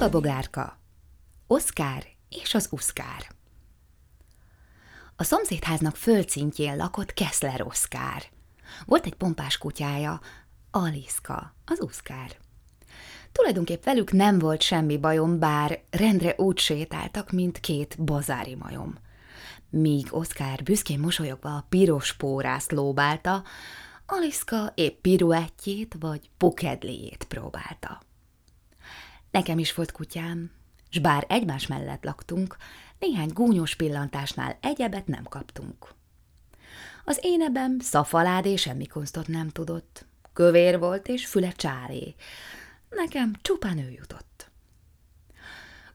Bogabogárka, Oszkár és az Uszkár A szomszédháznak földszintjén lakott Keszler Oszkár. Volt egy pompás kutyája, Aliszka, az Uszkár. Tulajdonképp velük nem volt semmi bajom, bár rendre úgy sétáltak, mint két bazári majom. Míg Oszkár büszkén mosolyogva a piros pórászt lóbálta, Aliszka épp piruettjét vagy pukedliét próbálta. Nekem is volt kutyám, s bár egymás mellett laktunk, néhány gúnyos pillantásnál egyebet nem kaptunk. Az énebem szafaládé semmi kunstot nem tudott. Kövér volt és füle csálé. Nekem csupán ő jutott.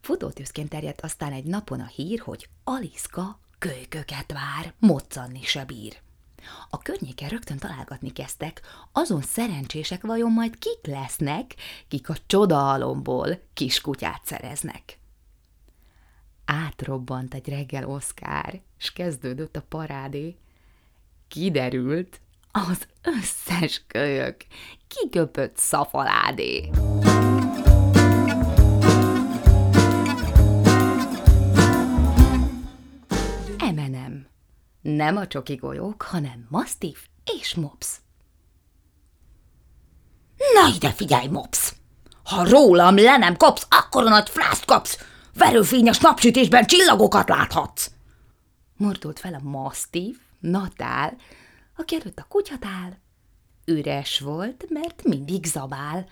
Futótűzként terjedt aztán egy napon a hír, hogy Aliszka kölyköket vár, moccanni se bír. A környéken rögtön találgatni kezdtek, azon szerencsések vajon majd kik lesznek, kik a csodaalomból kiskutyát szereznek. Átrobbant egy reggel Oszkár, s kezdődött a parádé. Kiderült, az összes kölyök kiköpött szafaládé. Emenem. Nem a csoki golyók, hanem masztif és mops. Na ide figyelj, mops! Ha rólam le nem kapsz, akkor a nagy frászt kapsz! Verőfényes napsütésben csillagokat láthatsz! Mordult fel a masztif, Natál, aki előtt a kutyatál. Üres volt, mert mindig zabál.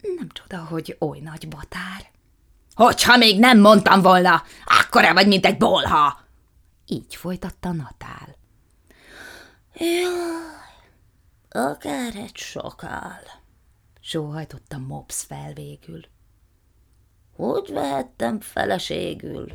Nem csoda, hogy oly nagy batár. Hogyha még nem mondtam volna, akkor vagy, mint egy bolha! Így folytatta Natál. Jaj, akár egy sokál, sóhajtotta Mops fel végül. Hogy vehettem feleségül?